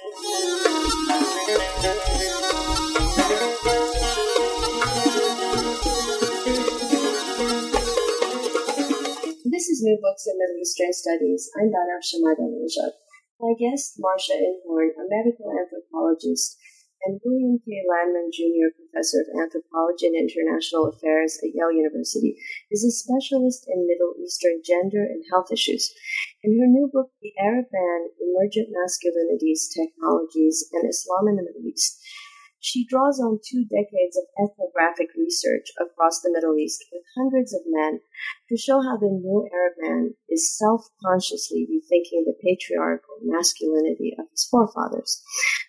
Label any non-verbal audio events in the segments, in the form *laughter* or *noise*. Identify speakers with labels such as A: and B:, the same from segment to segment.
A: This is New Books in Middle Eastern Studies. I'm Banafsheh Madani-Nejad. My guest, Marcia Inhorn, a medical anthropologist and William K. Lanman Jr., professor of anthropology and international affairs at Yale University, is a specialist in Middle Eastern gender and health issues. In her new book, The Arab Man Emergent Masculinities, Technologies, and Islam in the Middle East, she draws on two decades of ethnographic research across the Middle East with hundreds of men to show how the new Arab man is self-consciously rethinking the patriarchal masculinity of his forefathers.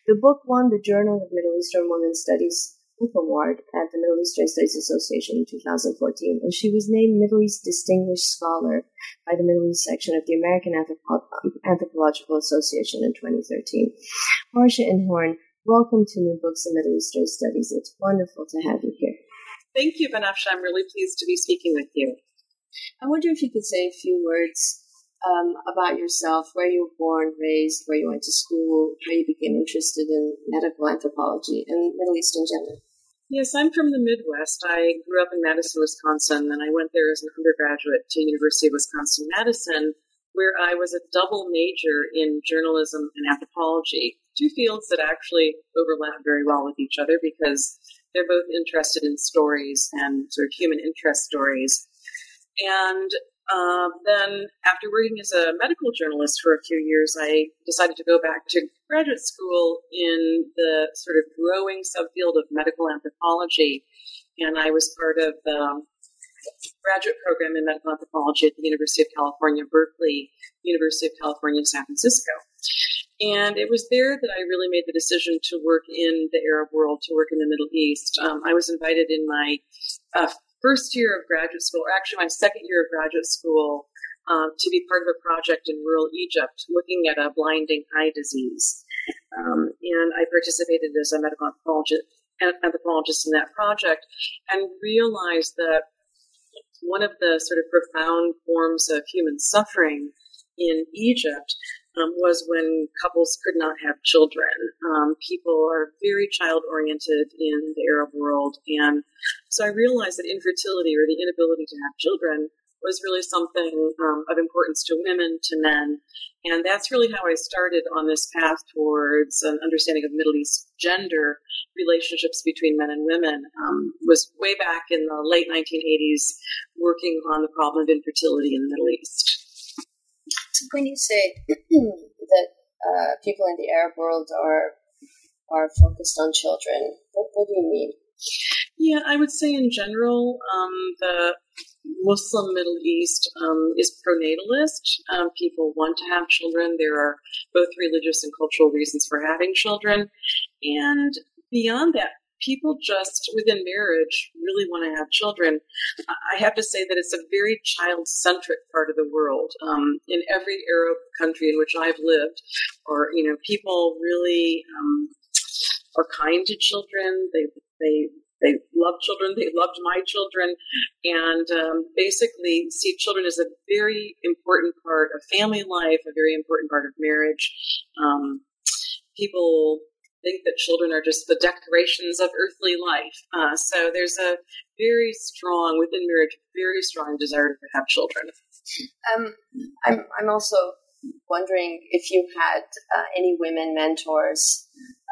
A: The book won the Journal of Middle Eastern Women's Studies Award at the Middle Eastern Studies Association in 2014, and she was named Middle East Distinguished Scholar by the Middle East section of the American Anthropo- Anthropological Association in 2013. Marcia Inhorn Welcome to New Books in Middle Eastern Studies. It's wonderful to have you here.
B: Thank you, Banafsheh. I'm really pleased to be speaking with you.
A: I wonder if you could say a few words um, about yourself, where you were born, raised, where you went to school, how you became interested in medical anthropology and Middle Eastern gender.
B: Yes, I'm from the Midwest. I grew up in Madison, Wisconsin, and I went there as an undergraduate to University of Wisconsin-Madison, where I was a double major in journalism and anthropology two fields that actually overlap very well with each other because they're both interested in stories and sort of human interest stories. And uh, then, after working as a medical journalist for a few years, I decided to go back to graduate school in the sort of growing subfield of medical anthropology. And I was part of the graduate program in medical anthropology at the University of California, Berkeley, University of California, San Francisco. And it was there that I really made the decision to work in the Arab world, to work in the Middle East. Um, I was invited in my uh, first year of graduate school, or actually my second year of graduate school, um, to be part of a project in rural Egypt looking at a blinding eye disease. Um, and I participated as a medical anthropologist, anthropologist in that project and realized that one of the sort of profound forms of human suffering in Egypt um, was when couples could not have children. Um, people are very child oriented in the Arab world. And so I realized that infertility or the inability to have children was really something um, of importance to women, to men. And that's really how I started on this path towards an understanding of Middle East gender relationships between men and women. Um, was way back in the late 1980s working on the problem of infertility in the Middle East.
A: When you say *clears throat* that uh, people in the Arab world are are focused on children, what, what do you mean?
B: Yeah, I would say in general, um, the Muslim Middle East um, is pronatalist. Um, people want to have children. There are both religious and cultural reasons for having children. And beyond that, people just within marriage really want to have children. I have to say that it's a very child centric part of the world. Um, in every Arab country in which I've lived, or you know, people really um, are kind to children. They they they love children. They loved my children, and um, basically see children as a very important part of family life, a very important part of marriage. Um, people think that children are just the decorations of earthly life. Uh, so there's a very strong, within marriage, very strong desire to have children.
A: Um, I'm, I'm also wondering if you had uh, any women mentors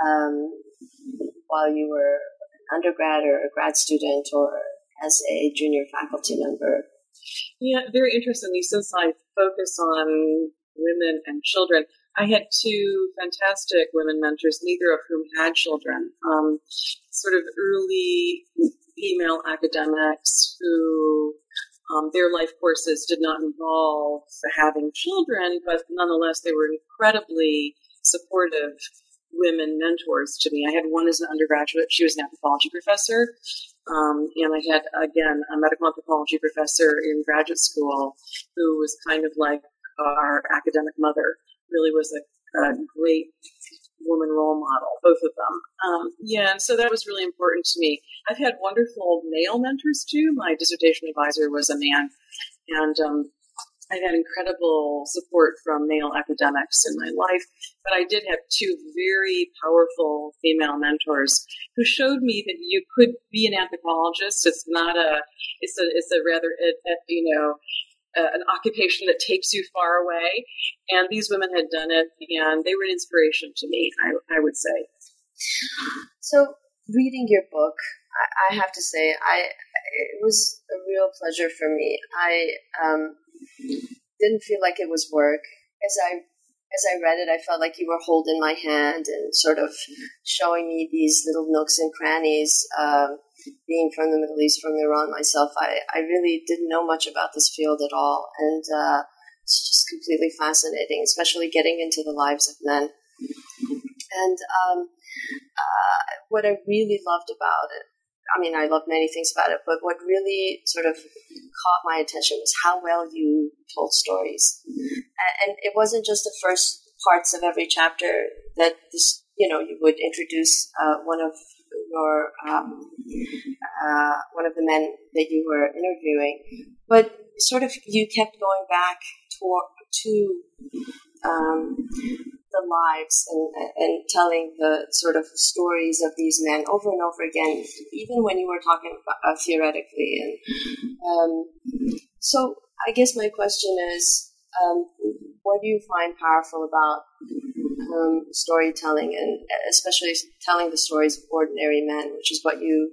A: um, while you were an undergrad or a grad student or as a junior faculty member.
B: Yeah, very interestingly, since I focus on women and children, I had two fantastic women mentors, neither of whom had children. Um, sort of early female academics who um, their life courses did not involve having children, but nonetheless they were incredibly supportive women mentors to me. I had one as an undergraduate; she was an anthropology professor, um, and I had again a medical anthropology professor in graduate school who was kind of like our academic mother really was a, a great woman role model, both of them. Um, yeah, and so that was really important to me. I've had wonderful male mentors too. My dissertation advisor was a man, and um, I had incredible support from male academics in my life, but I did have two very powerful female mentors who showed me that you could be an anthropologist. It's not a, it's a, it's a rather, you know, an occupation that takes you far away. And these women had done it, and they were an inspiration to me, I, I would say.
A: So, reading your book, I, I, have to say, I it was a real pleasure for me. I um, didn't feel like it was work. As I as I read it, I felt like you were holding my hand and sort of showing me these little nooks and crannies. Um, being from the Middle East, from Iran myself, I, I really didn't know much about this field at all. And uh, it's just completely fascinating, especially getting into the lives of men. And um, uh, what I really loved about it, I mean, I love many things about it, but what really sort of caught my attention was how well you told stories. And it wasn't just the first parts of every chapter that this, you know, you would introduce uh, one of your um, uh, one of the men that you were interviewing, but sort of you kept going back to to um, the lives and, and telling the sort of stories of these men over and over again, even when you were talking about, uh, theoretically. And um, so, I guess my question is, um, what do you find powerful about um, storytelling, and especially telling the stories of ordinary men, which is what you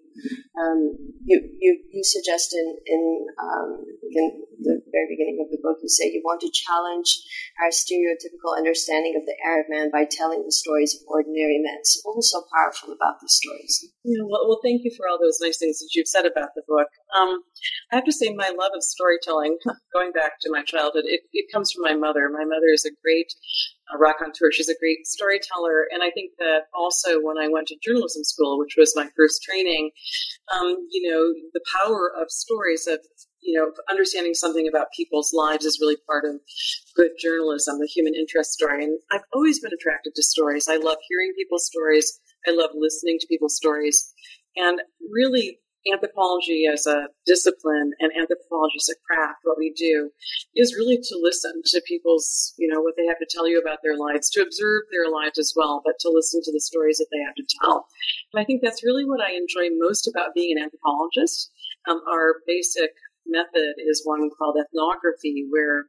A: um, you, you you suggest in in, um, in the very beginning of the book. You say you want to challenge our stereotypical understanding of the Arab man by telling the stories of ordinary men. So, what was so powerful about these stories?
B: Yeah, well, well, thank you for all those nice things that you've said about the book. Um, I have to say, my love of storytelling, *laughs* going back to my childhood, it, it comes from my mother. My mother is a great uh, raconteur. She's a great storyteller. And I think that also when I went to journalism school, which was my first training, um, you know, the power of stories, of, you know, understanding something about people's lives is really part of good journalism, the human interest story. And I've always been attracted to stories. I love hearing people's stories. I love listening to people's stories. And really, anthropology as a discipline and anthropology as a craft, what we do is really to listen to people's, you know, what they have to tell you about their lives, to observe their lives as well, but to listen to the stories that they have to tell. And I think that's really what I enjoy most about being an anthropologist. Um, our basic method is one called ethnography, where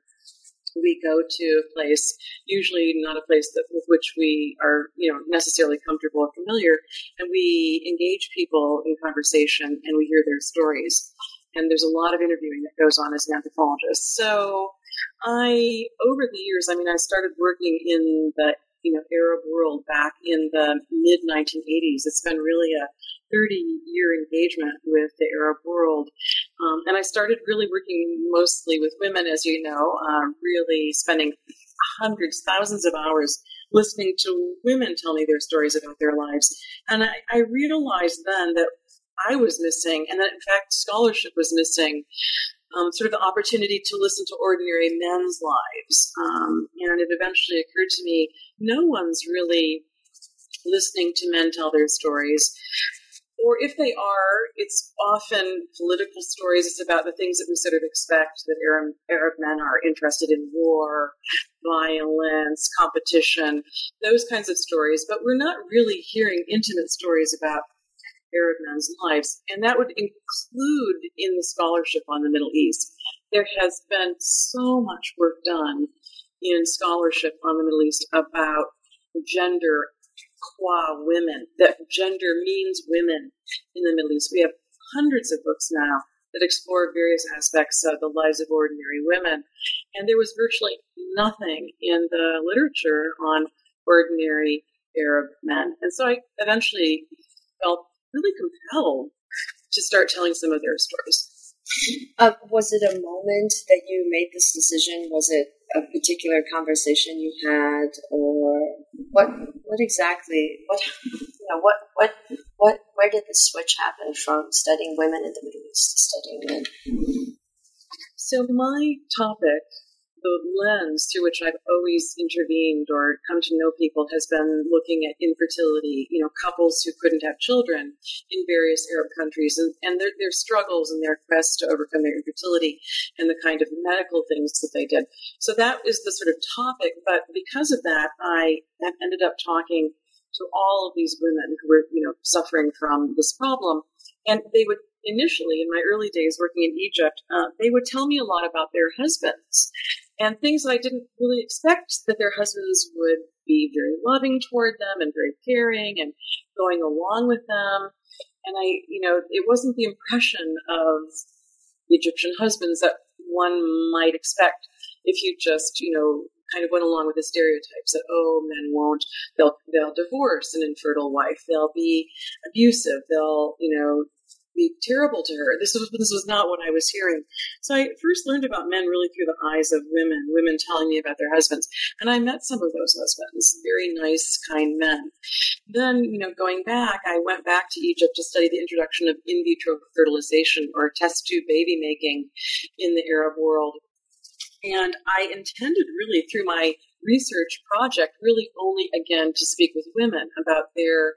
B: we go to a place, usually not a place that with which we are, you know, necessarily comfortable or familiar, and we engage people in conversation and we hear their stories. And there's a lot of interviewing that goes on as an anthropologist. So I, over the years, I mean, I started working in the you know Arab world back in the mid 1980s. It's been really a 30 year engagement with the Arab world, um, and I started really working mostly with women, as you know, um, really spending hundreds, thousands of hours listening to women tell me their stories about their lives, and I, I realized then that I was missing, and that in fact scholarship was missing um, sort of the opportunity to listen to ordinary men's lives. Um, and it eventually occurred to me no one's really listening to men tell their stories. Or if they are, it's often political stories. It's about the things that we sort of expect that Arab, Arab men are interested in war, violence, competition, those kinds of stories. But we're not really hearing intimate stories about Arab men's lives. And that would include in the scholarship on the Middle East. There has been so much work done in scholarship on the Middle East about gender qua women, that gender means women in the Middle East. We have hundreds of books now that explore various aspects of the lives of ordinary women. And there was virtually nothing in the literature on ordinary Arab men. And so I eventually felt really compelled to start telling some of their stories.
A: Uh, was it a moment that you made this decision? Was it a particular conversation you had, or what? What exactly? What you know? What? What? What? Where did the switch happen from studying women in the Middle East to studying men?
B: So my topic the lens through which I've always intervened or come to know people has been looking at infertility, you know, couples who couldn't have children in various Arab countries and, and their, their struggles and their quest to overcome their infertility and the kind of medical things that they did. So that is the sort of topic. But because of that, I ended up talking to all of these women who were, you know, suffering from this problem. And they would initially, in my early days working in Egypt, uh, they would tell me a lot about their husbands and things I didn't really expect that their husbands would be very loving toward them and very caring and going along with them. And I, you know, it wasn't the impression of the Egyptian husbands that one might expect if you just, you know, kind of went along with the stereotypes that oh men won't they'll they'll divorce an infertile wife they'll be abusive they'll you know be terrible to her. This was this was not what I was hearing. So I first learned about men really through the eyes of women, women telling me about their husbands, and I met some of those husbands, very nice, kind men. Then, you know, going back, I went back to Egypt to study the introduction of in vitro fertilization or test tube baby making in the Arab world. And I intended really through my research project really only again to speak with women about their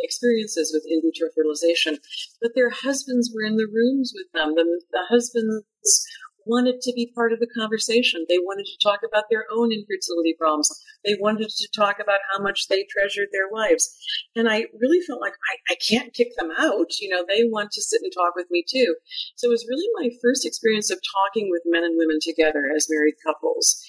B: experiences with in vitro fertilization. But their husbands were in the rooms with them. The, the husbands wanted to be part of the conversation. They wanted to talk about their own infertility problems. They wanted to talk about how much they treasured their wives. And I really felt like I, I can't kick them out. You know, they want to sit and talk with me too. So it was really my first experience of talking with men and women together as married couples.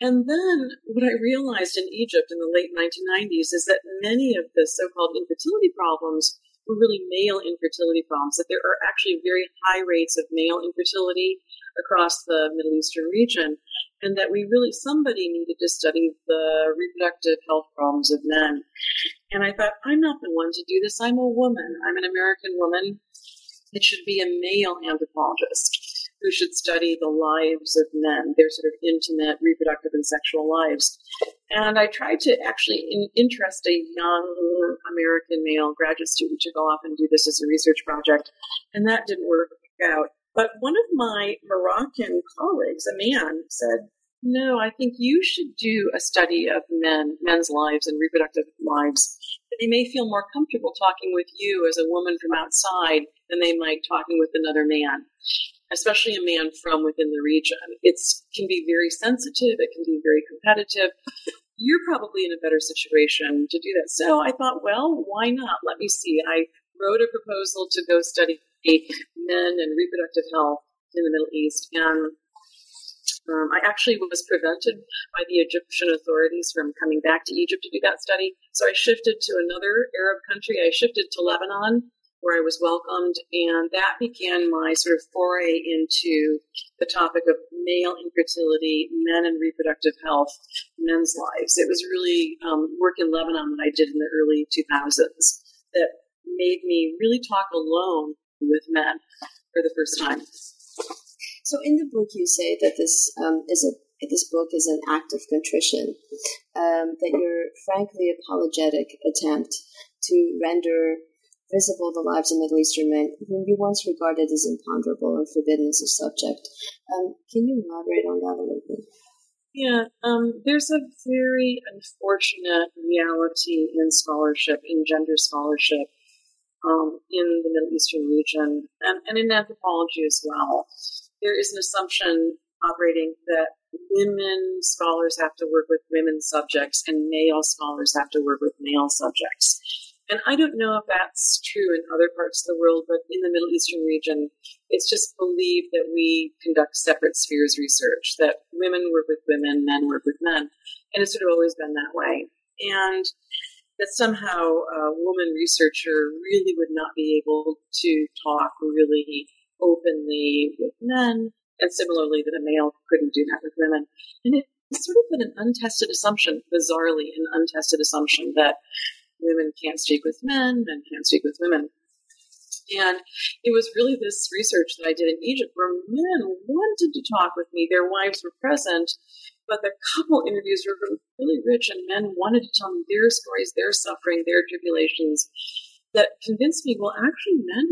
B: And then what I realized in Egypt in the late 1990s is that many of the so-called infertility problems were really male infertility problems, that there are actually very high rates of male infertility across the Middle Eastern region, and that we really, somebody needed to study the reproductive health problems of men. And I thought, I'm not the one to do this. I'm a woman. I'm an American woman. It should be a male anthropologist who should study the lives of men, their sort of intimate reproductive and sexual lives. And I tried to actually in, interest a young American male graduate student to go off and do this as a research project, and that didn't work out. But one of my Moroccan colleagues, a man, said, no, I think you should do a study of men, men's lives and reproductive lives. They may feel more comfortable talking with you as a woman from outside than they might talking with another man especially a man from within the region. It can be very sensitive. It can be very competitive. You're probably in a better situation to do that. So I thought, well, why not? Let me see. I wrote a proposal to go study men and reproductive health in the Middle East. And um, I actually was prevented by the Egyptian authorities from coming back to Egypt to do that study. So I shifted to another Arab country. I shifted to Lebanon where I was welcomed. And that began my sort of foray into the topic of male infertility, men and reproductive health, men's lives. It was really um, work in Lebanon that I did in the early 2000s that made me really talk alone with men for the first time.
A: So in the book, you say that this um, is a this book is an act of contrition, um, that your frankly apologetic attempt to render visible the lives of Middle Eastern men whom you once regarded as imponderable and forbidden as a subject. Um, can you elaborate on that a little bit?
B: Yeah, um, there's a very unfortunate reality in scholarship, in gender scholarship, um, in the Middle Eastern region, and, and in anthropology as well. There is an assumption operating that women scholars have to work with women subjects and male scholars have to work with male subjects. And I don't know if that's true in other parts of the world, but in the Middle Eastern region, it's just believed that we conduct separate spheres research, that women work with women, men work with men. And it's sort of always been that way. And that somehow a woman researcher really would not be able to talk really openly with men, and similarly that a male couldn't do that with women. And it's sort of an untested assumption, bizarrely, an untested assumption that women can't speak with men, men can't speak with women. And it was really this research that I did in Egypt where men wanted to talk with me. Their wives were present, but the couple interviews were really rich, and men wanted to tell me their stories, their suffering, their tribulations that convinced me, well, actually, men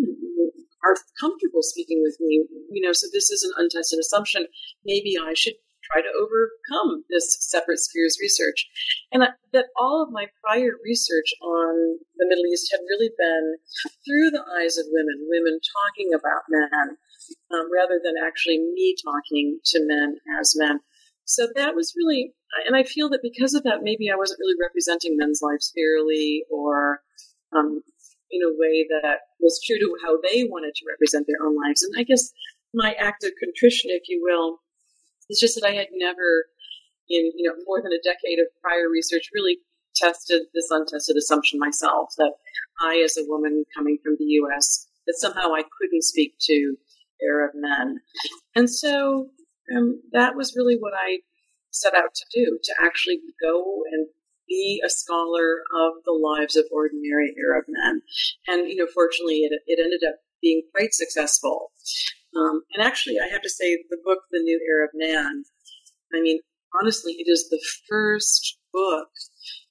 B: are comfortable speaking with me. You know, so this is an untested assumption. Maybe I should try to overcome this separate spheres research. And I, that all of my prior research on the Middle East had really been through the eyes of women, women talking about men, um, rather than actually me talking to men as men. So that was really, and I feel that because of that, maybe I wasn't really representing men's lives fairly or um, in a way that was true to how they wanted to represent their own lives. And I guess my act of contrition, if you will, is just that I had never, in you know more than a decade of prior research, really tested this untested assumption myself that I, as a woman coming from the U.S., that somehow I couldn't speak to Arab men, and so um, that was really what I set out to do to actually go and be a scholar of the lives of ordinary Arab men. And, you know, fortunately, it, it ended up being quite successful. Um, and actually, I have to say, the book, The New Arab Man, I mean, honestly, it is the first book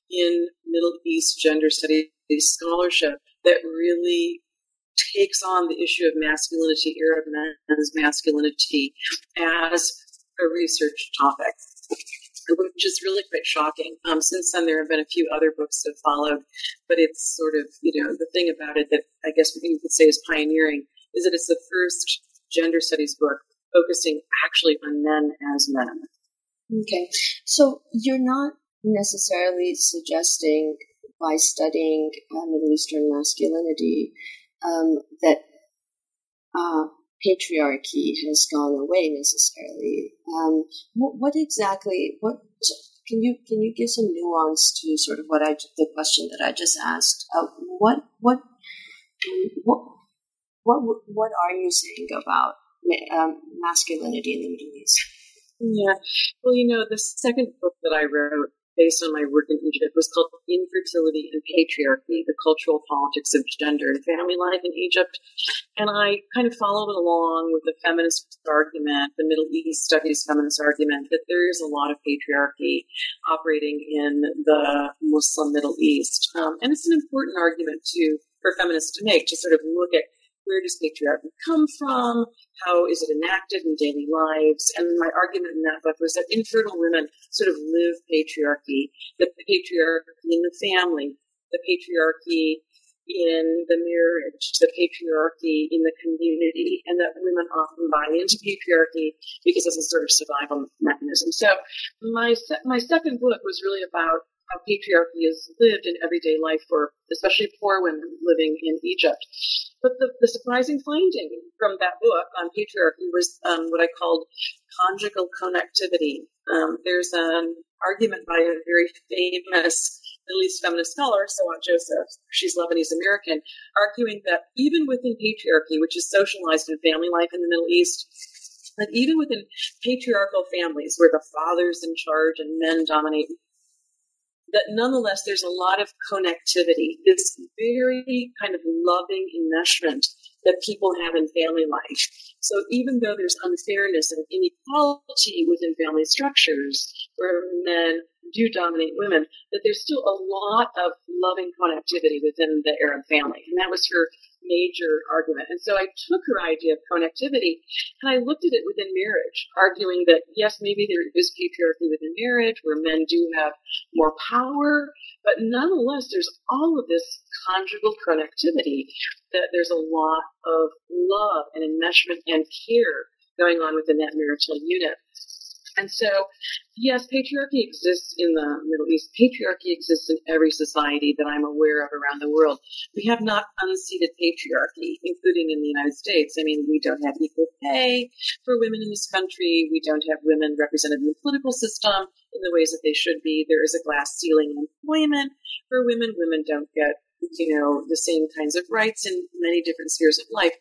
B: in Middle East gender studies scholarship that really takes on the issue of masculinity, Arab men's masculinity, as a research topic which is really quite shocking. Um, since then, there have been a few other books that followed, but it's sort of, you know, the thing about it that I guess you could say is pioneering is that it's the first gender studies book focusing actually on men as men.
A: Okay. So you're not necessarily suggesting by studying uh, Middle Eastern masculinity um, that uh, patriarchy has gone away necessarily. Um, what, what, exactly? What can you can you give some nuance to sort of what I the question that I just asked? Uh, what what what what what are you saying about um, masculinity in the Middle East?
B: Yeah, well, you know, the second book that I wrote based on my work in Egypt was called Infertility and Patriarchy, the Cultural Politics of Gender and Family Life in Egypt. And I kind of followed along with the feminist argument, the Middle East studies feminist argument, that there is a lot of patriarchy operating in the Muslim Middle East. Um, and it's an important argument to for feminists to make to sort of look at where does patriarchy come from? How is it enacted in daily lives? And my argument in that book was that infertile women sort of live patriarchy, the patriarchy in the family, the patriarchy in the marriage, the patriarchy in the community, and that women often buy into patriarchy because it's a sort of survival mechanism. So my my second book was really about how patriarchy is lived in everyday life for especially poor women living in Egypt. But the, the surprising finding from that book on patriarchy was um, what I called conjugal connectivity. Um, there's an argument by a very famous Middle East feminist scholar, Suad Joseph, she's Lebanese American, arguing that even within patriarchy, which is socialized in family life in the Middle East, that even within patriarchal families where the father's in charge and men dominate that nonetheless there's a lot of connectivity, this very kind of loving enmeshment that people have in family life. So even though there's unfairness and inequality within family structures where men do dominate women, that there's still a lot of loving connectivity within the Arab family. And that was her major argument. And so I took her idea of connectivity and I looked at it within marriage, arguing that yes, maybe there is patriarchy within marriage where men do have more power, but nonetheless, there's all of this conjugal connectivity that there's a lot of love and enmeshment and care going on within that marital unit. And so, yes, patriarchy exists in the Middle East. Patriarchy exists in every society that I'm aware of around the world. We have not unseated patriarchy, including in the United States. I mean, we don't have equal pay for women in this country. We don't have women represented in the political system in the ways that they should be. There is a glass ceiling in employment for women. Women don't get you know, the same kinds of rights in many different spheres of life.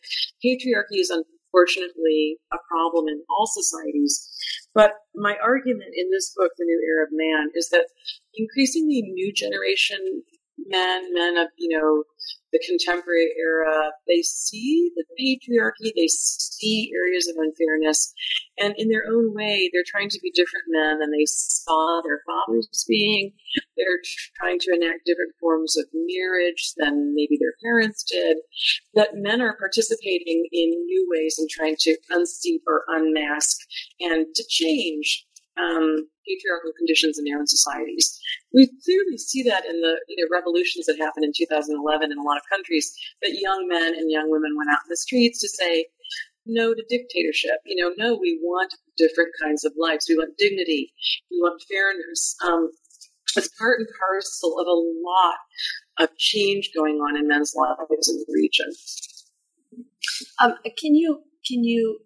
B: Patriarchy is unfortunately a problem in all societies. But my argument in this book, The New Arab Man, is that increasingly new generation men, men of, you know, the contemporary era, they see the patriarchy, they see areas of unfairness, and in their own way, they're trying to be different men than they saw their fathers being. They're trying to enact different forms of marriage than maybe their parents did. That men are participating in new ways and trying to unseat or unmask and to change um, patriarchal conditions in their own societies. We clearly see that in the you know, revolutions that happened in 2011 in a lot of countries, that young men and young women went out in the streets to say no to dictatorship. You know, no, we want different kinds of lives. We want dignity. We want fairness. Um, it's part and parcel of a lot of change going on in men's lives in the region.
A: Um, can you can you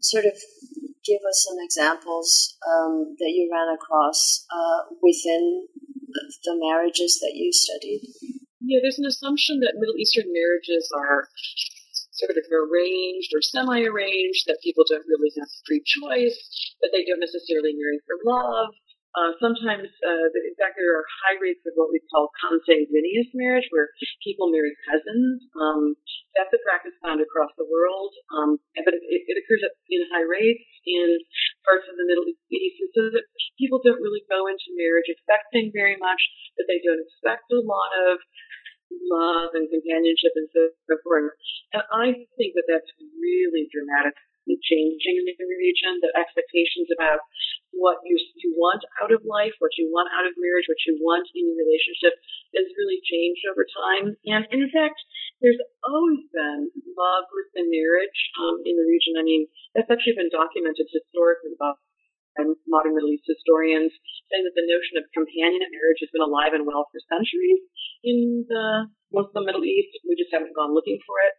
A: sort of give us some examples um, that you ran across uh, within the marriages that you studied?
B: Yeah, there's an assumption that Middle Eastern marriages are sort of arranged or semi-arranged, that people don't really have free choice, that they don't necessarily marry for love, uh, sometimes, uh, in fact, there are high rates of what we call consanguineous marriage, where people marry cousins. Um, that's a practice found across the world, um, but it, it, occurs in high rates in parts of the Middle East, and so that people don't really go into marriage expecting very much, that they don't expect a lot of love and companionship and so forth. And I think that that's really dramatic changing in the region, the expectations about what you, you want out of life, what you want out of marriage, what you want in your relationship has really changed over time. And in fact, there's always been love within marriage um, in the region. I mean, that's actually been documented historically by modern Middle East historians, saying that the notion of companionate marriage has been alive and well for centuries in the Muslim Middle East. We just haven't gone looking for it.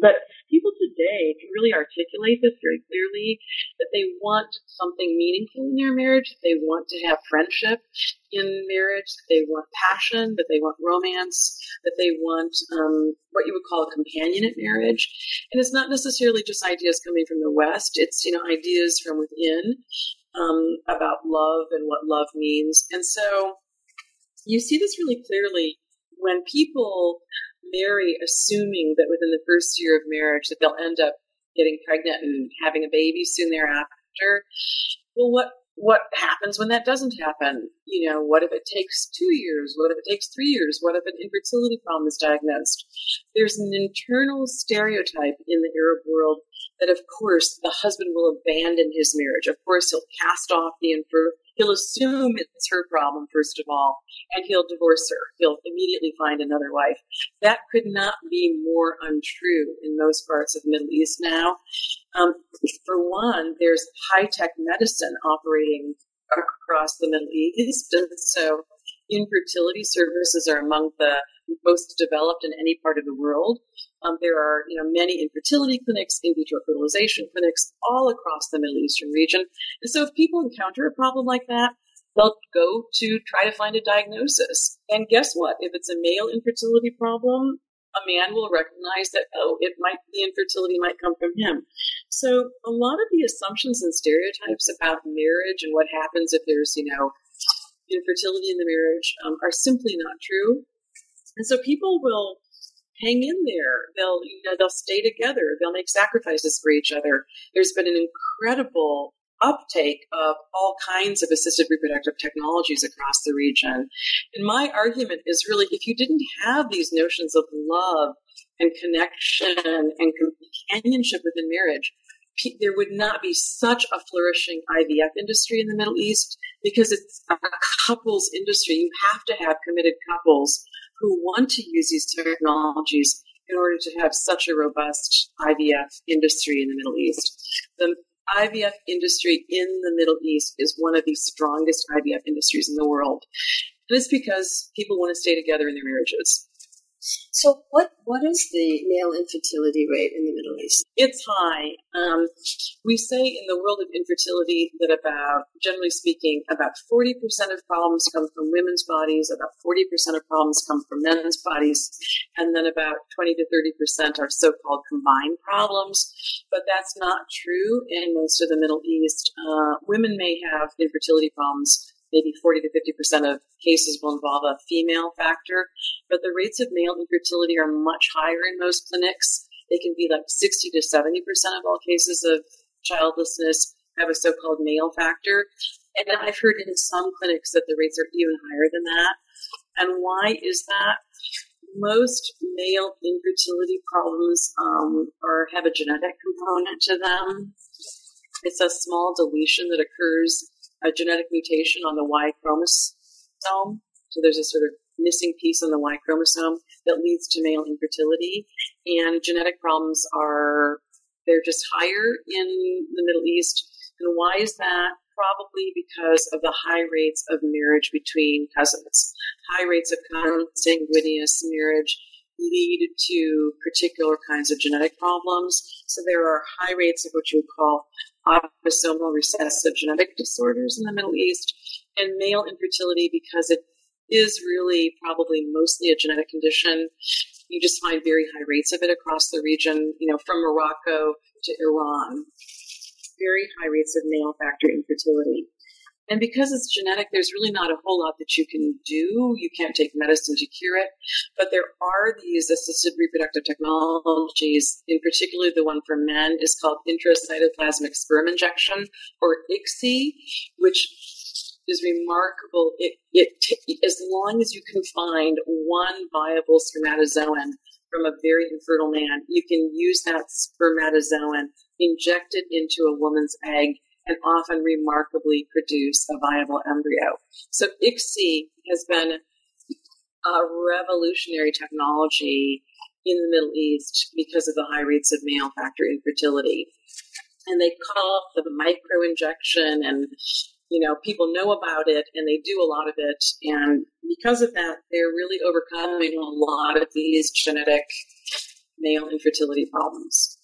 B: But people today can really articulate this very clearly that they want something meaningful in their marriage, that they want to have friendship in marriage, that they want passion, that they want romance, that they want um, what you would call a companionate marriage. And it's not necessarily just ideas coming from the West, it's, you know, ideas from within um, about love and what love means. And so you see this really clearly when people marry assuming that within the first year of marriage that they'll end up getting pregnant and having a baby soon thereafter. Well, what what happens when that doesn't happen? You know, what if it takes two years? What if it takes three years? What if an infertility problem is diagnosed? There's an internal stereotype in the Arab world that, of course, the husband will abandon his marriage. Of course, he'll cast off the infer- he'll assume it's her problem first of all, and he'll divorce her. He'll immediately find another wife. That could not be more untrue in most parts of the Middle East now. Um, for one, there's high tech medicine operating across the Middle East, and so infertility services are among the most developed in any part of the world. Um, there are, you know, many infertility clinics, in vitro fertilization clinics all across the Middle Eastern region. And so if people encounter a problem like that, they'll go to try to find a diagnosis. And guess what? If it's a male infertility problem, a man will recognize that, oh, it might, the infertility might come from him. So a lot of the assumptions and stereotypes about marriage and what happens if there's, you know, infertility in the marriage um, are simply not true. And so people will hang in there. They'll, you know, they'll stay together. They'll make sacrifices for each other. There's been an incredible uptake of all kinds of assisted reproductive technologies across the region. And my argument is really if you didn't have these notions of love and connection and companionship within marriage, there would not be such a flourishing IVF industry in the Middle East because it's a couples industry. You have to have committed couples who want to use these technologies in order to have such a robust IVF industry in the Middle East. The IVF industry in the Middle East is one of the strongest IVF industries in the world. And it's because people want to stay together in their marriages.
A: So, what what is the male infertility rate in the Middle East?
B: It's high. Um, we say in the world of infertility that about, generally speaking, about forty percent of problems come from women's bodies, about forty percent of problems come from men's bodies, and then about twenty to thirty percent are so-called combined problems. But that's not true in most of the Middle East. Uh, women may have infertility problems maybe 40 to 50% of cases will involve a female factor, but the rates of male infertility are much higher in most clinics. They can be like 60 to 70% of all cases of childlessness have a so-called male factor. And I've heard in some clinics that the rates are even higher than that. And why is that? Most male infertility problems um, are have a genetic component to them. It's a small deletion that occurs a genetic mutation on the Y chromosome. So there's a sort of missing piece on the Y chromosome that leads to male infertility. And genetic problems are, they're just higher in the Middle East. And why is that? Probably because of the high rates of marriage between cousins. High rates of consanguineous marriage lead to particular kinds of genetic problems. So there are high rates of what you would call autosomal recessive genetic disorders in the Middle East and male infertility because it is really probably mostly a genetic condition. You just find very high rates of it across the region, you know, from Morocco to Iran. Very high rates of male factor infertility. And because it's genetic, there's really not a whole lot that you can do. You can't take medicine to cure it. But there are these assisted reproductive technologies, in particular the one for men is called intracytoplasmic sperm injection or ICSI, which is remarkable. It, it t- as long as you can find one viable spermatozoan from a very infertile man, you can use that spermatozoan, inject it into a woman's egg, and often remarkably produce a viable embryo. So ICSI has been a revolutionary technology in the Middle East because of the high rates of male factor infertility. And they call it the micro injection and you know, people know about it and they do a lot of it. And because of that, they're really overcoming a lot of these genetic male infertility problems.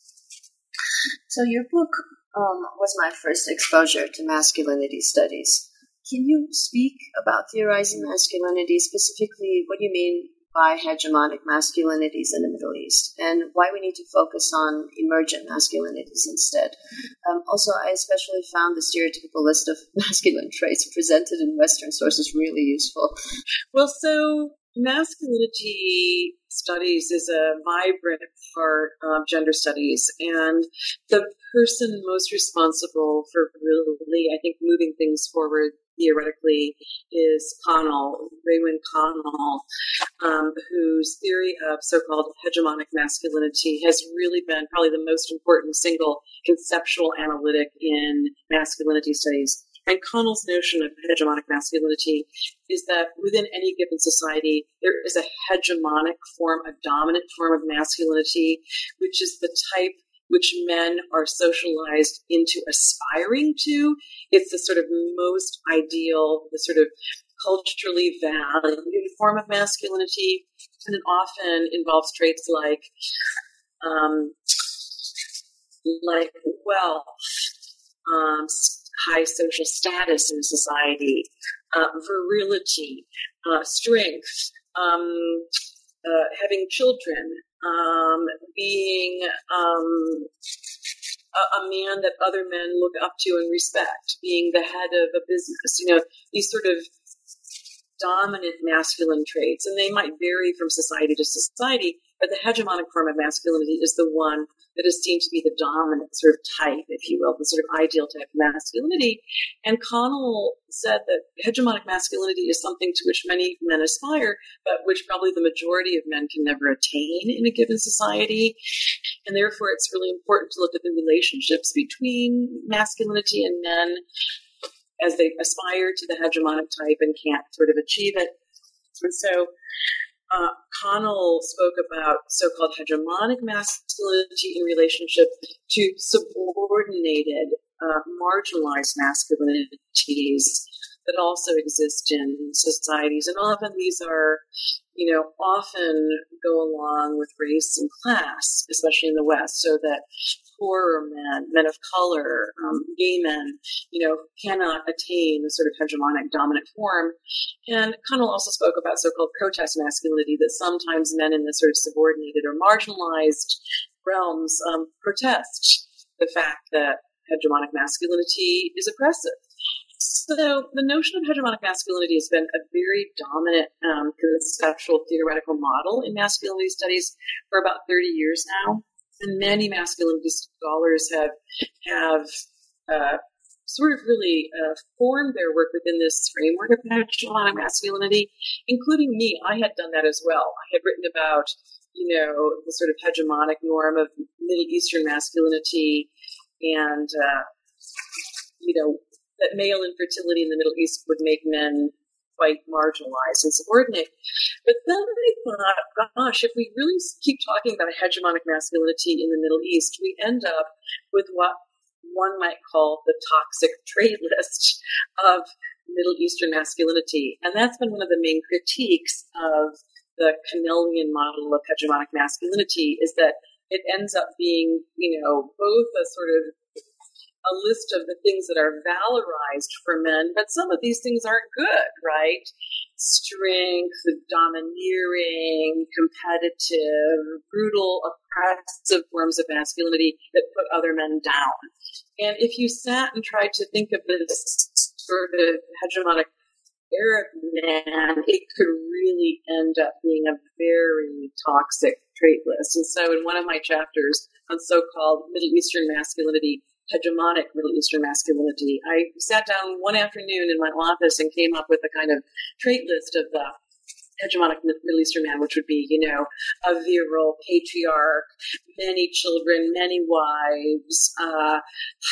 A: So your book um, was my first exposure to masculinity studies. Can you speak about theorizing masculinity, specifically what do you mean by hegemonic masculinities in the Middle East and why we need to focus on emergent masculinities instead. Um, also, I especially found the stereotypical list of *laughs* masculine traits presented in Western sources really useful.
B: Well, so masculinity studies is a vibrant part of gender studies, and the person most responsible for really, I think, moving things forward theoretically is Connell, Raewyn Connell, um, whose theory of so-called hegemonic masculinity has really been probably the most important single conceptual analytic in masculinity studies. And Connell's notion of hegemonic masculinity is that within any given society, there is a hegemonic form, a dominant form of masculinity, which is the type which men are socialized into aspiring to. It's the sort of most ideal, the sort of culturally valued form of masculinity, and it often involves traits like, um, like wealth, um, high social status in society, uh, virility, uh, strength, um, uh, having children, um, being um, a, a, man that other men look up to and respect, being the head of a business, you know, these sort of dominant masculine traits, and they might vary from society to society, but the hegemonic form of masculinity is the one that is seen to be the dominant sort of type, if you will, the sort of ideal type of masculinity. And Connell said that hegemonic masculinity is something to which many men aspire, but which probably the majority of men can never attain in a given society. And therefore, it's really important to look at the relationships between masculinity and men as they aspire to the hegemonic type and can't sort of achieve it. And so uh, Connell spoke about so-called hegemonic masculinity in relationship to subordinated, uh, marginalized masculinities that also exist in societies. And often these are, you know, often go along with race and class, especially in the West, so that poorer men, men of color, um, gay men, you know, cannot attain the sort of hegemonic dominant form. And Connell also spoke about so-called protest masculinity, that sometimes men in the sort of subordinated or marginalized realms um, protest the fact that hegemonic masculinity is oppressive. So the notion of hegemonic masculinity has been a very dominant um, conceptual theoretical model in masculinity studies for about 30 years now. And many masculinity scholars have have uh, sort of really uh, formed their work within this framework of hegemonic masculinity, including me. I had done that as well. I had written about, you know, the sort of hegemonic norm of Middle Eastern masculinity and, uh, you know, that male infertility in the Middle East would make men quite marginalized and subordinate. But then I thought, gosh, if we really keep talking about hegemonic masculinity in the Middle East, we end up with what one might call the toxic *laughs* trait list of Middle Eastern masculinity. And that's been one of the main critiques of the Connellian model of hegemonic masculinity is that it ends up being, you know, both a sort of a list of the things that are valorized for men, but some of these things aren't good, right? Strength, domineering, competitive, brutal, oppressive forms of masculinity that put other men down. And if you sat and tried to think of this sort of hegemonic Arab man, it could really end up being a very toxic trait list. And so in one of my chapters on so-called Middle Eastern masculinity, hegemonic Middle Eastern masculinity. I sat down one afternoon in my office and came up with a kind of trait list of the hegemonic Middle Eastern man, which would be, you know, a virile patriarch, many children, many wives, uh,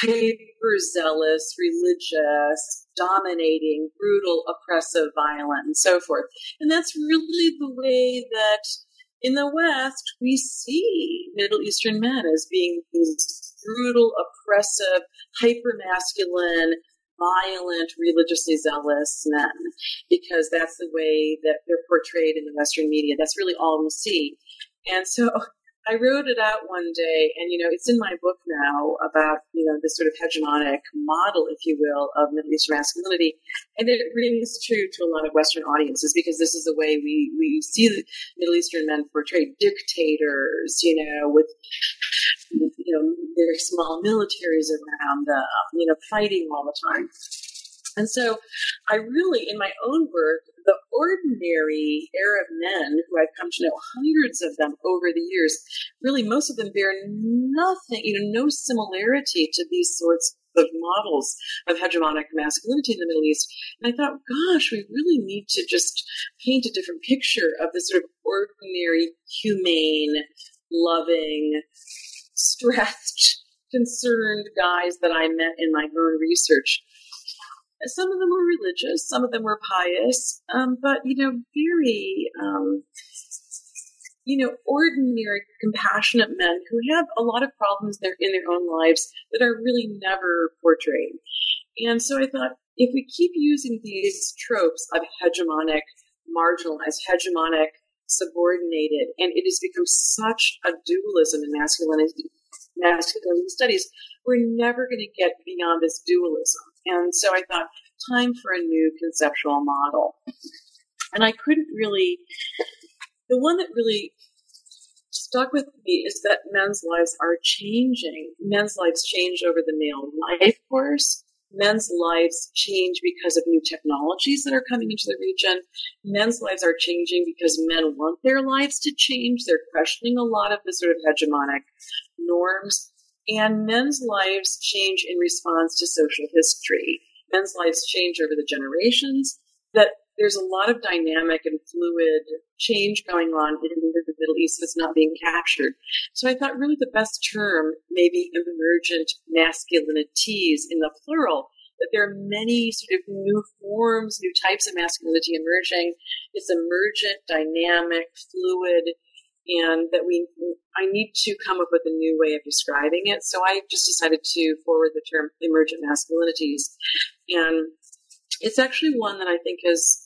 B: hyper zealous, religious, dominating, brutal, oppressive, violent, and so forth. And that's really the way that in the West we see Middle Eastern men as being these brutal, oppressive, hyper masculine, violent, religiously zealous men, because that's the way that they're portrayed in the Western media. That's really all we see. And so I wrote it out one day, and you know, it's in my book now about you know this sort of hegemonic model, if you will, of Middle Eastern masculinity, and it rings true to a lot of Western audiences because this is the way we we see the Middle Eastern men portrayed: dictators, you know, with you know their small militaries around them, you know, fighting all the time. And so I really, in my own work, the ordinary Arab men who I've come to know, hundreds of them over the years, really most of them bear nothing, you know, no similarity to these sorts of models of hegemonic masculinity in the Middle East. And I thought, gosh, we really need to just paint a different picture of the sort of ordinary, humane, loving, stressed, *laughs* concerned guys that I met in my own research some of them were religious, some of them were pious, um, but you know, very um, you know, ordinary, compassionate men who have a lot of problems there in their own lives that are really never portrayed. And so I thought, if we keep using these tropes of hegemonic, marginalized, hegemonic, subordinated, and it has become such a dualism in masculinity, masculinity studies, we're never going to get beyond this dualism. And so I thought, time for a new conceptual model. And I couldn't really, the one that really stuck with me is that men's lives are changing. Men's lives change over the male life course. Men's lives change because of new technologies that are coming into the region. Men's lives are changing because men want their lives to change. They're questioning a lot of the sort of hegemonic norms. And men's lives change in response to social history. Men's lives change over the generations. That there's a lot of dynamic and fluid change going on in the Middle East that's not being captured. So I thought really the best term may be emergent masculinities in the plural, that there are many sort of new forms, new types of masculinity emerging. It's emergent, dynamic, fluid, and that we I need to come up with a new way of describing it. So I just decided to forward the term emergent masculinities, and it's actually one that I think has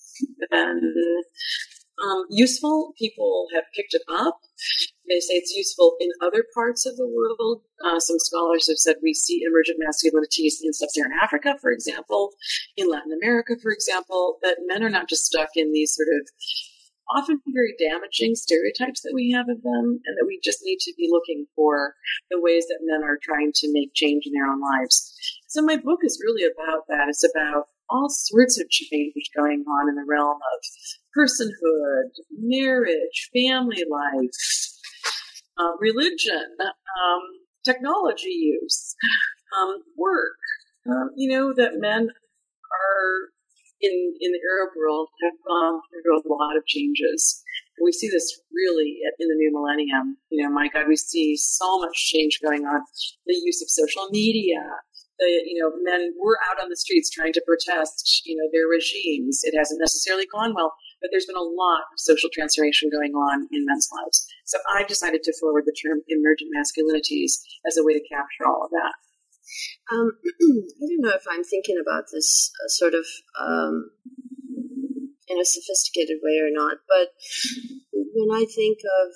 B: been um, useful. People have picked it up. They say it's useful in other parts of the world. Uh, some scholars have said we see emergent masculinities in sub-Saharan Africa, for example, in Latin America, for example, that men are not just stuck in these sort of often very damaging stereotypes that we have of them, and that we just need to be looking for the ways that men are trying to make change in their own lives. So my book is really about that. It's about all sorts of change going on in the realm of personhood, marriage, family life, uh, religion, um, technology use, um, work. Um, you know that men are in, in the Arab world have gone through a lot of changes. we see this really in the new millennium. You know, my God, we see so much change going on. The use of social media, the you know men were out on the streets trying to protest you know their regimes. It hasn't necessarily gone well, but there's been a lot of social transformation going on in men's lives. So I decided to forward the term emergent masculinities as a way to capture all of that.
A: Um, *clears throat* I don't know if I'm thinking about this uh, sort of um, in a sophisticated way or not, but when I think of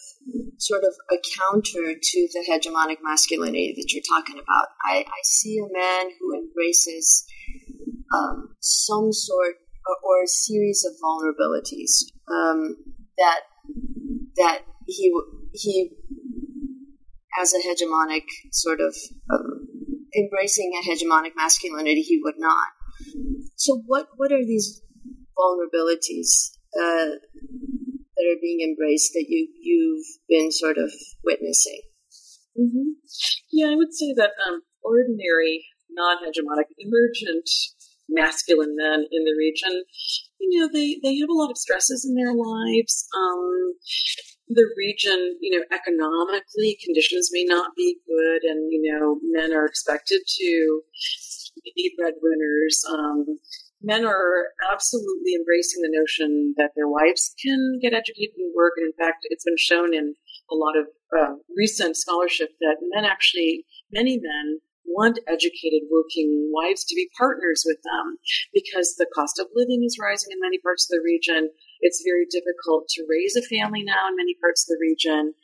A: sort of a counter to the hegemonic masculinity that you're talking about, I, I see a man who embraces um, some sort or, or, a series of vulnerabilities um, that that he he as a hegemonic sort of um, embracing a hegemonic masculinity he would not. So what what are these vulnerabilities uh, that are being embraced that you you've been sort of witnessing?
B: Mm-hmm. Yeah, I would say that um, ordinary, non-hegemonic, emergent masculine men in the region, you know, they they have a lot of stresses in their lives. Um, the region, you know, economically, conditions may not be good, and you know, men are expected to be breadwinners. Um, men are absolutely embracing the notion that their wives can get educated and work. And in fact, it's been shown in a lot of uh, recent scholarship that men actually, many men want educated working wives to be partners with them because the cost of living is rising in many parts of the region. It's very difficult to raise a family now in many parts of the region.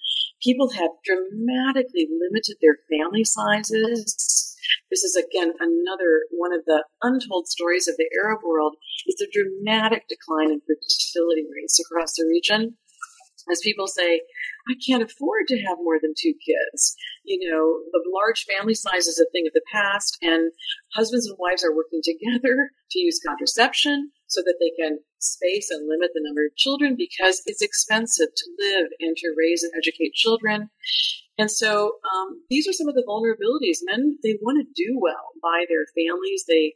B: People have dramatically limited their family sizes this is again another one of the untold stories of the Arab world is the dramatic decline in fertility rates across the region. As people say, I can't afford to have more than two kids. You know, the large family size is a thing of the past, and husbands and wives are working together to use contraception so that they can space and limit the number of children because it's expensive to live and to raise and educate children. And so um, these are some of the vulnerabilities. Men they want to do well by their families. They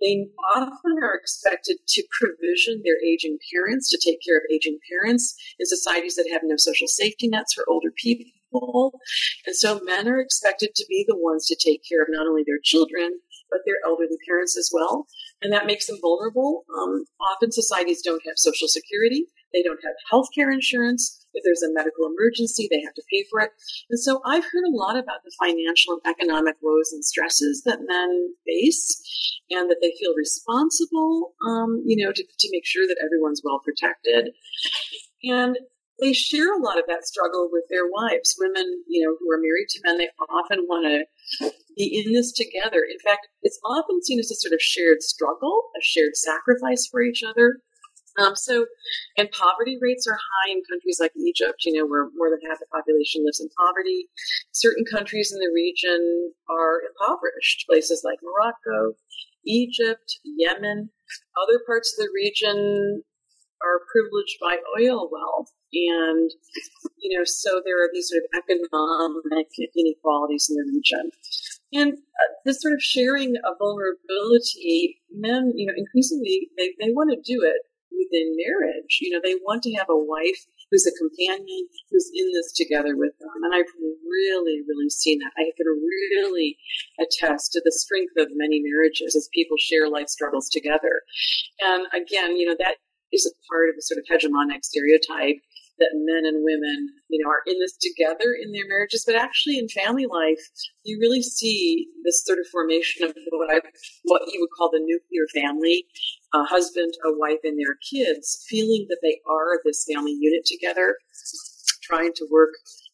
B: they often are expected to provision their aging parents to take care of aging parents in societies that have no social safety nets for older people. And so men are expected to be the ones to take care of not only their children but their elderly parents as well. And that makes them vulnerable. Um, often societies don't have social security. They don't have health care insurance. If there's a medical emergency, they have to pay for it. And so I've heard a lot about the financial and economic woes and stresses that men face and that they feel responsible, um, you know, to, to make sure that everyone's well protected. And they share a lot of that struggle with their wives. Women, you know, who are married to men, they often want to be in this together. In fact, it's often seen as a sort of shared struggle, a shared sacrifice for each other. Um, so, and poverty rates are high in countries like Egypt, you know, where more than half the population lives in poverty. Certain countries in the region are impoverished, places like Morocco, Egypt, Yemen. Other parts of the region are privileged by oil wealth. And, you know, so there are these sort of economic inequalities in the region. And uh, this sort of sharing of vulnerability, men, you know, increasingly they, they want to do it within marriage. You know, they want to have a wife who's a companion, who's in this together with them. And I've really, really seen that. I can really attest to the strength of many marriages as people share life struggles together. And again, you know, that is a part of the sort of hegemonic stereotype that men and women, you know, are in this together in their marriages, but actually in family life, you really see this sort of formation of what I, what you would call the nuclear family, a husband, a wife, and their kids, feeling that they are this family unit together, trying to work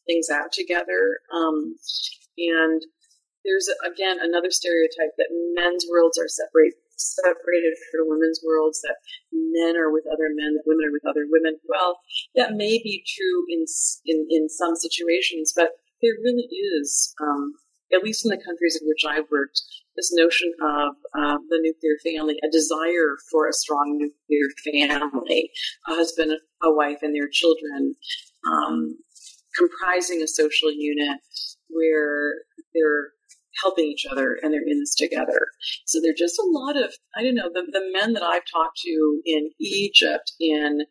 B: things out together. Um, and there's again another stereotype that men's worlds are separate separated from women's worlds, that men are with other men, that women are with other women. Well, that may be true in in, in some situations, but there really is, um, at least in the countries in which I've worked, this notion of uh, the nuclear family, a desire for a strong nuclear family, a husband, a wife, and their children, um, comprising a social unit where they're helping each other and they're in this together. So there are just a lot of, I don't know, the, the men that I've talked to in Egypt, in,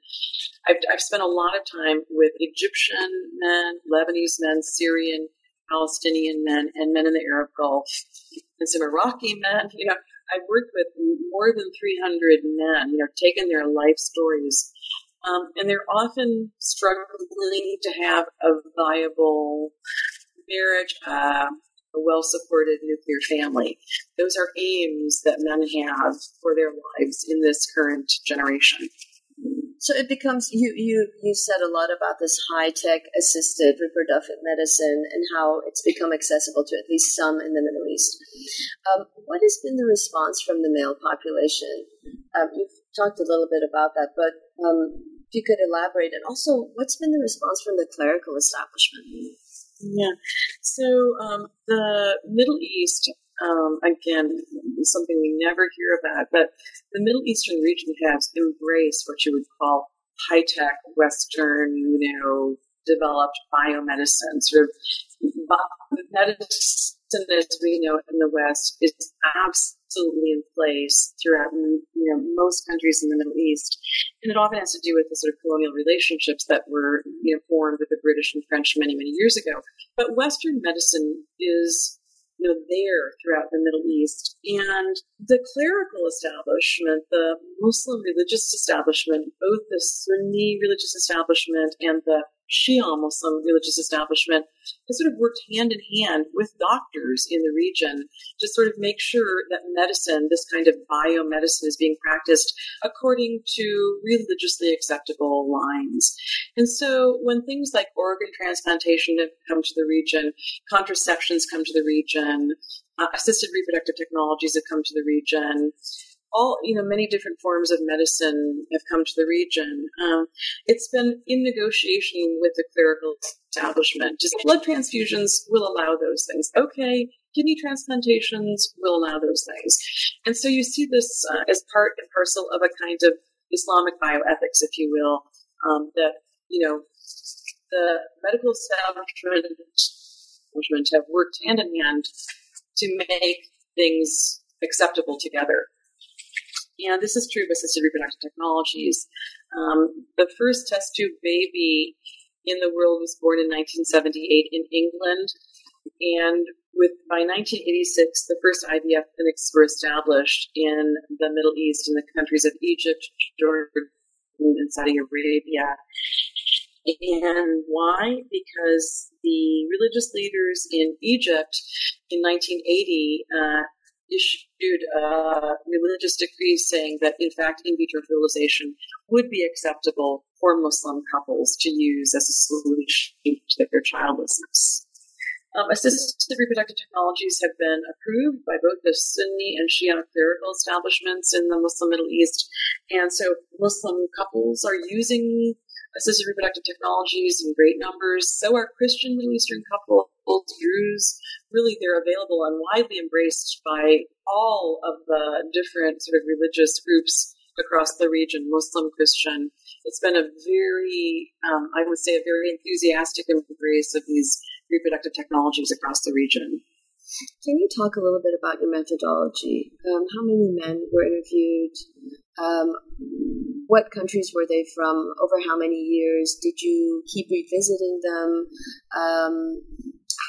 B: I've, I've spent a lot of time with Egyptian men, Lebanese men, Syrian, Palestinian men and men in the Arab Gulf and some Iraqi men. You know, I've worked with more than 300 men, you know, taken their life stories. Um, and they're often struggling to have a viable marriage, uh, a well supported nuclear family. Those are aims that men have for their lives in this current generation.
A: So it becomes you you you said a lot about this high tech assisted reproductive medicine and how it's become accessible to at least some in the Middle East. Um, what has been the response from the male population? Um, you've talked a little bit about that, but um, if you could elaborate, and also what's been the response from the clerical establishment?
B: Yeah, so um, the Middle East um, again, something we never hear about, but the Middle Eastern region has embraced what you would call high tech, Western, you know, developed biomedicine. Sort of medicine as we know it in the West is absolutely in place throughout you know most countries in the Middle East, and it often has to do with the sort of colonial relationships that were you know formed with the British and French many many years ago. But Western medicine is you know, there throughout the Middle East. And the clerical establishment, the Muslim religious establishment, both the Sunni religious establishment and the Shia Muslim religious establishment has sort of worked hand in hand with doctors in the region to sort of make sure that medicine, this kind of biomedicine, is being practiced according to religiously acceptable lines. And so when things like organ transplantation have come to the region, contraceptions come to the region, uh, assisted reproductive technologies have come to the region, all you know many different forms of medicine have come to the region. Um, it's been in negotiation with the clerical establishment just blood transfusions will allow those things. Okay kidney transplantations will allow those things. And so you see this uh, as part and parcel of a kind of islamic bioethics if you will um, that you know the medical establishment have worked hand in hand to make things acceptable together and this is true of assisted reproductive technologies. Um, the first test tube baby in the world was born in 1978 in England. And with by 1986, the first IVF clinics were established in the Middle East in the countries of Egypt, Jordan, and Saudi Arabia. And why? Because the religious leaders in Egypt in 1980 uh, issued a religious decree saying that, in fact, in vitro fertilization would be acceptable for Muslim couples to use as a solution to their childlessness. Um, assisted reproductive technologies have been approved by both the Sunni and Shia clerical establishments in the Muslim Middle East. And so Muslim couples are using assisted reproductive technologies in great numbers. So are Christian Middle Eastern couples, Druze. Really, they're available and widely embraced by all of the different sort of religious groups across the region, Muslim, Christian. It's been a very, um, I would say, a very enthusiastic embrace of these reproductive technologies across the region.
A: Can you talk a little bit about your methodology? Um, how many men were interviewed? Um, what countries were they from? Over how many years? Did you keep revisiting them? Um,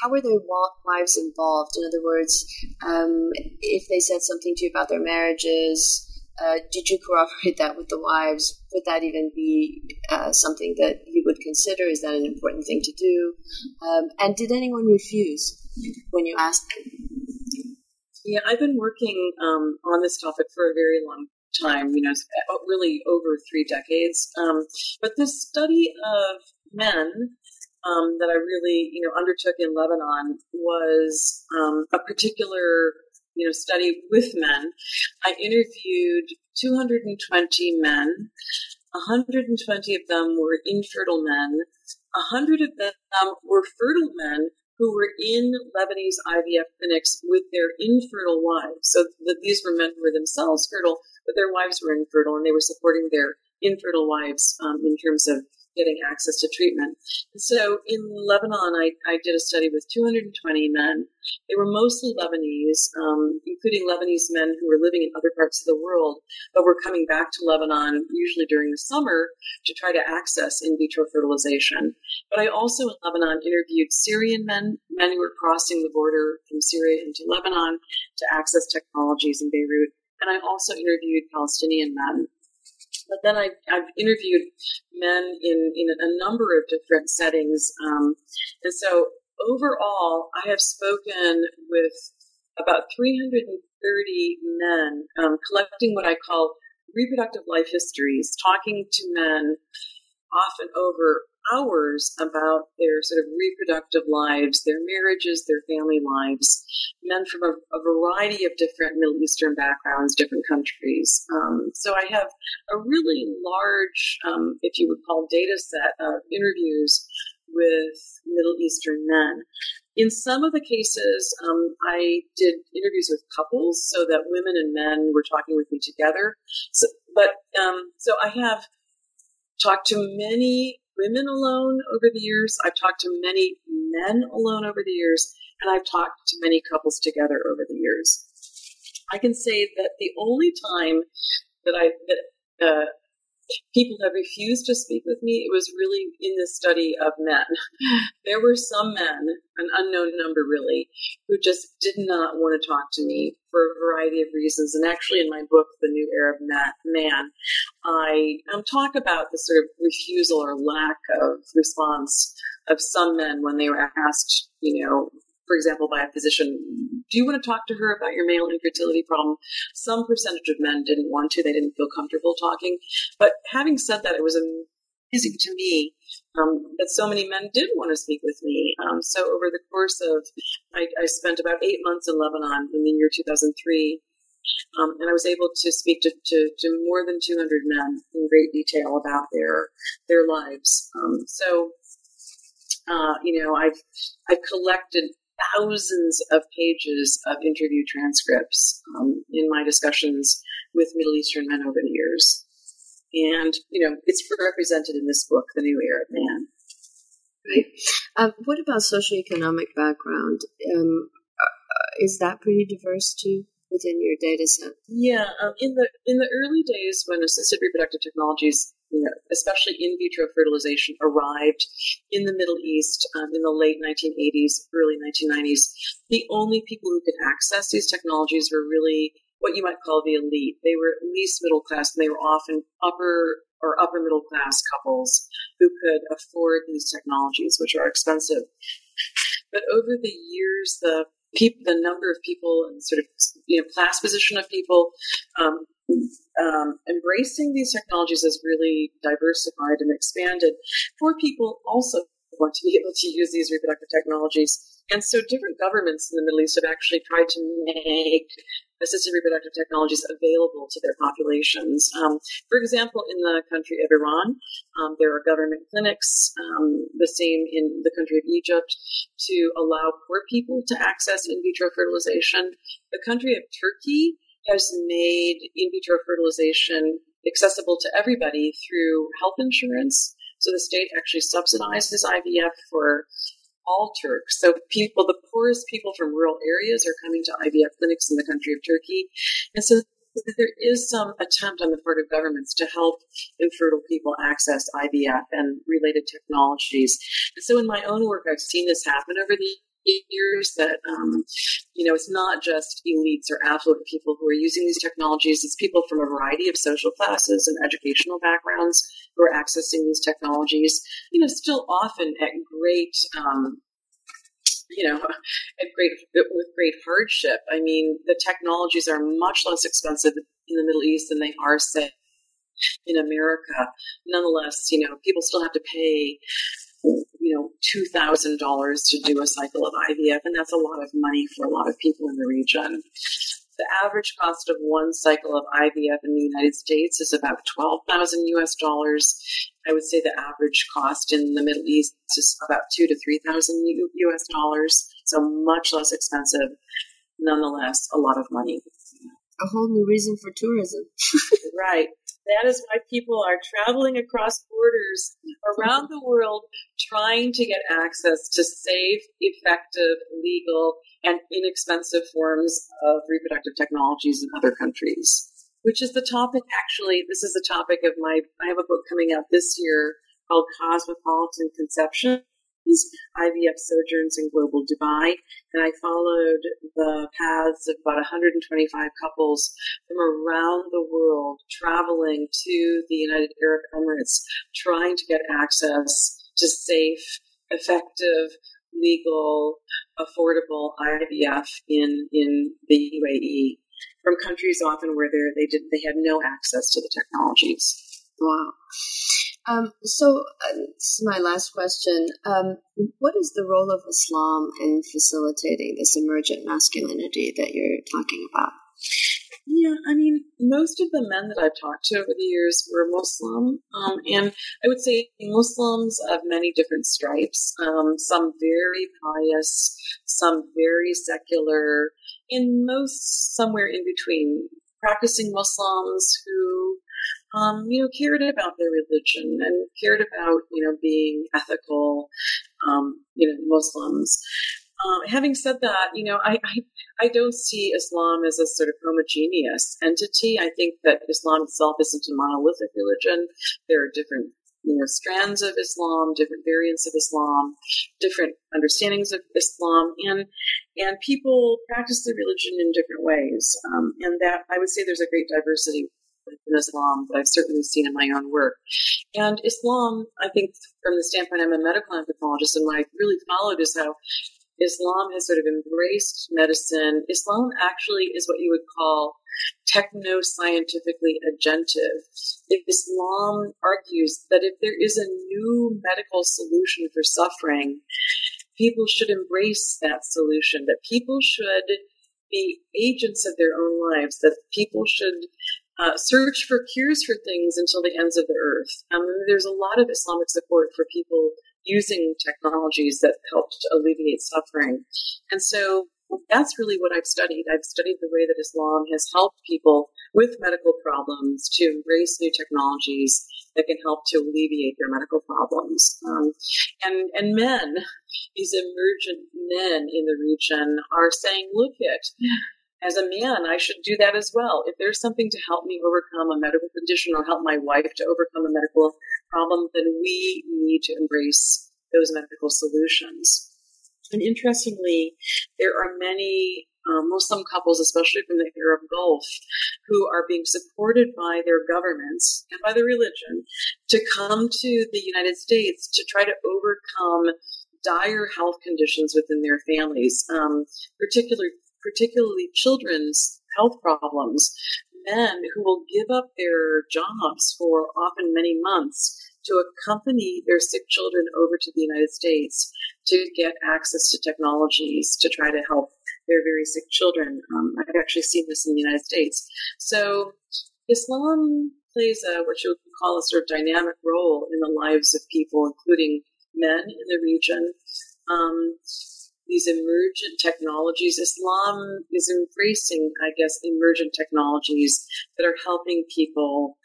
A: how were their wives involved? In other words, um, if they said something to you about their marriages, uh, did you corroborate that with the wives? Would that even be uh, something that you would consider? Is that an important thing to do? Um, and did anyone refuse when you ask them?
B: Yeah, I've been working um, on this topic for a very long time, you know, really over three decades. Um, but this study of men um, that I really, you know, undertook in Lebanon was um, a particular, you know, study with men. I interviewed 220 men. 120 of them were infertile men. 100 of them were fertile men who were in Lebanese IVF clinics with their infertile wives. So the, these were men who were themselves fertile, but their wives were infertile, and they were supporting their infertile wives um, in terms of getting access to treatment. So in Lebanon, I, I did a study with 220 men. They were mostly Lebanese, um, including Lebanese men who were living in other parts of the world, but were coming back to Lebanon, usually during the summer, to try to access in vitro fertilization. But I also in Lebanon interviewed Syrian men, men who were crossing the border from Syria into Lebanon to access technologies in Beirut. And I also interviewed Palestinian men but then I, have interviewed men in, in a number of different settings. Um, and so overall, I have spoken with about 330 men, um, collecting what I call reproductive life histories, talking to men often over hours about their sort of reproductive lives, their marriages, their family lives, men from a, a variety of different Middle Eastern backgrounds, different countries. Um, so I have a really large, um, if you would call, data set of interviews with Middle Eastern men. In some of the cases, um, I did interviews with couples so that women and men were talking with me together. So, but um, so I have talked to many women alone over the years. I've talked to many men alone over the years, and I've talked to many couples together over the years. I can say that the only time that I that uh, people have refused to speak with me, it was really in the study of men. *laughs* There were some men, an unknown number really, who just did not want to talk to me for a variety of reasons. And actually, in my book, The New Arab Man, I um, talk about the sort of refusal or lack of response of some men when they were asked, you know, for example, by a physician, do you want to talk to her about your male infertility problem? Some percentage of men didn't want to. They didn't feel comfortable talking. But having said that, it was amazing to me um, that so many men did want to speak with me. Um, so over the course of, I, I, spent about eight months in Lebanon in the year 2003. Um, and I was able to speak to, to, to, more than 200 men in great detail about their their lives. Um, so, uh, you know, I've I've collected thousands of pages of interview transcripts um, in my discussions with Middle Eastern men over the years. And, you know, it's represented in this book, The New Arab Man.
A: Right. Um, what about socioeconomic background? Um, uh, is that pretty diverse too within your data set?
B: Yeah, um, in the in the early days when assisted reproductive technologies especially in vitro fertilization, arrived in the Middle East um, in the late 1980s, early 1990s. The only people who could access these technologies were really what you might call the elite. They were at least middle class, and they were often upper or upper middle class couples who could afford these technologies, which are expensive. But over the years, the people, the number of people and sort of you know class position of people um, um, embracing these technologies has really diversified and expanded. Poor people also want to be *laughs* able to use these reproductive technologies. And so different governments in the Middle East have actually tried to make assisted reproductive technologies available to their populations. Um, for example, in the country of Iran, um, there are government clinics, um, the same in the country of Egypt, to allow poor people to access in vitro fertilization. The country of Turkey has made in vitro fertilization accessible to everybody through health insurance. So the state actually subsidizes IVF for all Turks. So people, the poorest people from rural areas are coming to IVF clinics in the country of Turkey. And so there is some attempt on the part of governments to help infertile people access IVF and related technologies. And so in my own work, I've seen this happen over the years that um, you know it's not just elites or affluent people who are using these technologies. It's people from a variety of social classes and educational backgrounds who are accessing these technologies you know still often at great um, you know at great with great hardship. I mean the technologies are much less expensive in the middle east than they are say in america. Nonetheless you know people still have to pay know, $2,000 to do a cycle of IVF, and that's a lot of money for a lot of people in the region. The average cost of one cycle of IVF in the United States is about 12,000 US dollars. I would say the average cost in the Middle East is about two to 3,000 US dollars. So much less expensive. Nonetheless, a lot of money.
A: A whole new reason for tourism. *laughs*
B: right. That is why people are traveling across borders around the world trying to get access to safe, effective, legal, and inexpensive forms of reproductive technologies in other countries. Which is the topic, actually, this is the topic of my, I have a book coming out this year called Cosmopolitan Conception IVF sojourns in global Dubai, and I followed the paths of about 125 couples from around the world traveling to the United Arab Emirates, trying to get access to safe, effective, legal, affordable IVF in in the UAE from countries often where they did they had no access to the technologies.
A: Wow. Um, so, uh, this is my last question. Um, what is the role of Islam in facilitating this emergent masculinity that you're talking about?
B: Yeah, I mean, most of the men that I've talked to over the years were Muslim, um, and I would say Muslims of many different stripes. Um, some very pious, some very secular, and most somewhere in between. Practicing Muslims who um, you know, cared about their religion and cared about, you know, being ethical, um, you know, Muslims. Um, having said that, you know, I, I, I don't see Islam as a sort of homogeneous entity. I think that Islam itself isn't a monolithic religion. There are different you know, strands of Islam, different variants of Islam, different understandings of Islam, and and people practice the religion in different ways. Um, and that I would say there's a great diversity in Islam that I've certainly seen in my own work. And Islam, I think, from the standpoint I'm a medical anthropologist, and what I really followed is how Islam has sort of embraced medicine. Islam actually is what you would call techno scientifically agentive. Islam argues that if there is a new medical solution for suffering, people should embrace that solution, that people should be agents of their own lives, that people should uh, search for cures for things until the ends of the earth. Um, there's a lot of Islamic support for people using technologies that help to alleviate suffering. And so that's really what I've studied. I've studied the way that Islam has helped people with medical problems to embrace new technologies that can help to alleviate their medical problems. Um, and, and men, these emergent men in the region are saying, look it, as a man, I should do that as well. If there's something to help me overcome a medical condition or help my wife to overcome a medical problem, then we need to embrace those medical solutions. And interestingly, there are many um, Muslim couples, especially from the Arab Gulf, who are being supported by their governments and by the religion to come to the United States to try to overcome dire health conditions within their families, um, particularly particularly children's health problems, men who will give up their jobs for often many months to accompany their sick children over to the United States to get access to technologies to try to help their very sick children. Um, I've actually seen this in the United States. So Islam plays a, what you would call a sort of dynamic role in the lives of people, including men in the region. Um, these emergent technologies. Islam is embracing, I guess, emergent technologies that are helping people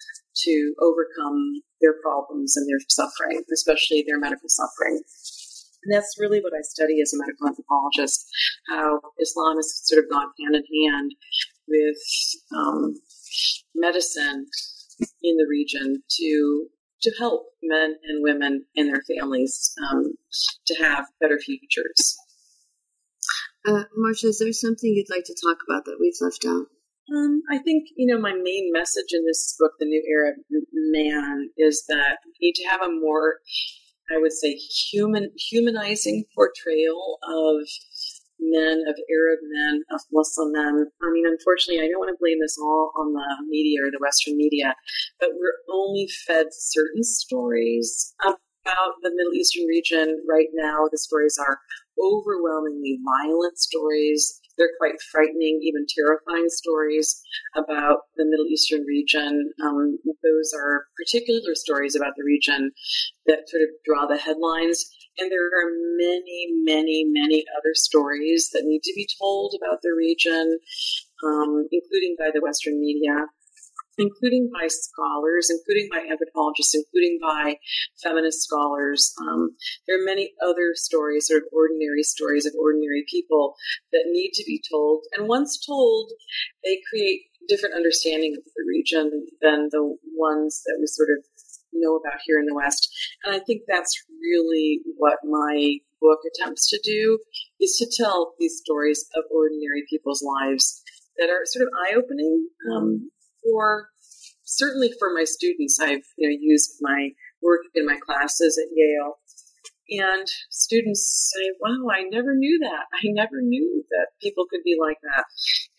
B: to overcome their problems and their suffering, especially their medical suffering. And that's really what I study as a medical anthropologist, how Islam has sort of gone hand in hand with um, medicine in the region to to help men and women and their families um, to have better futures.
A: Uh, Marcia, is there something you'd like to talk about that we've left out?
B: Um, I think, you know, my main message in this book, The New Arab Man, is that we need to have a more, I would say, human, humanizing portrayal of men, of Arab men, of Muslim men. I mean, unfortunately, I don't want to blame this all on the media or the Western media, but we're only fed certain stories about the Middle Eastern region right now. The stories are overwhelmingly violent stories. They're quite frightening, even terrifying stories about the Middle Eastern region. Um, those are particular stories about the region that sort of draw the headlines. And there are many, many, many other stories that need to be told about the region, um, including by the Western media. Including by scholars, including by anthropologists, including by feminist scholars. Um, there are many other stories, sort of ordinary stories of ordinary people that need to be told. And once told, they create different understanding of the region than the ones that we sort of know about here in the West. And I think that's really what my book attempts to do is to tell these stories of ordinary people's lives that are sort of eye-opening um, for certainly for my students. I've you know used my work in my classes at Yale, and students say, "Wow, I never knew that. I never knew that people could be like that."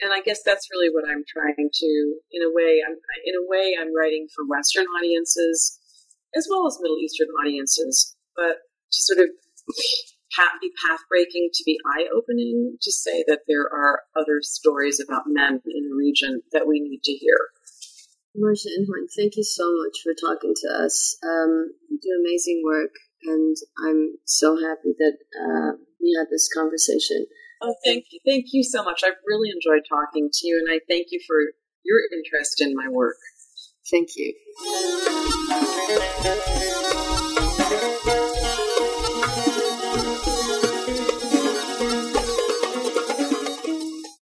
B: And I guess that's really what I'm trying to, in a way, I'm in a way I'm writing for Western audiences as well as Middle Eastern audiences, but to sort of be path breaking, to be eye opening, to say that there are other stories about men in the region that we need to hear.
A: Marcia Inhorn, thank you so much for talking to us. Um, you do amazing work, and I'm so happy that uh, we had this conversation.
B: Oh, thank you. Thank you so much. I've really enjoyed talking to you, and I thank you for your interest in my work.
A: Thank you.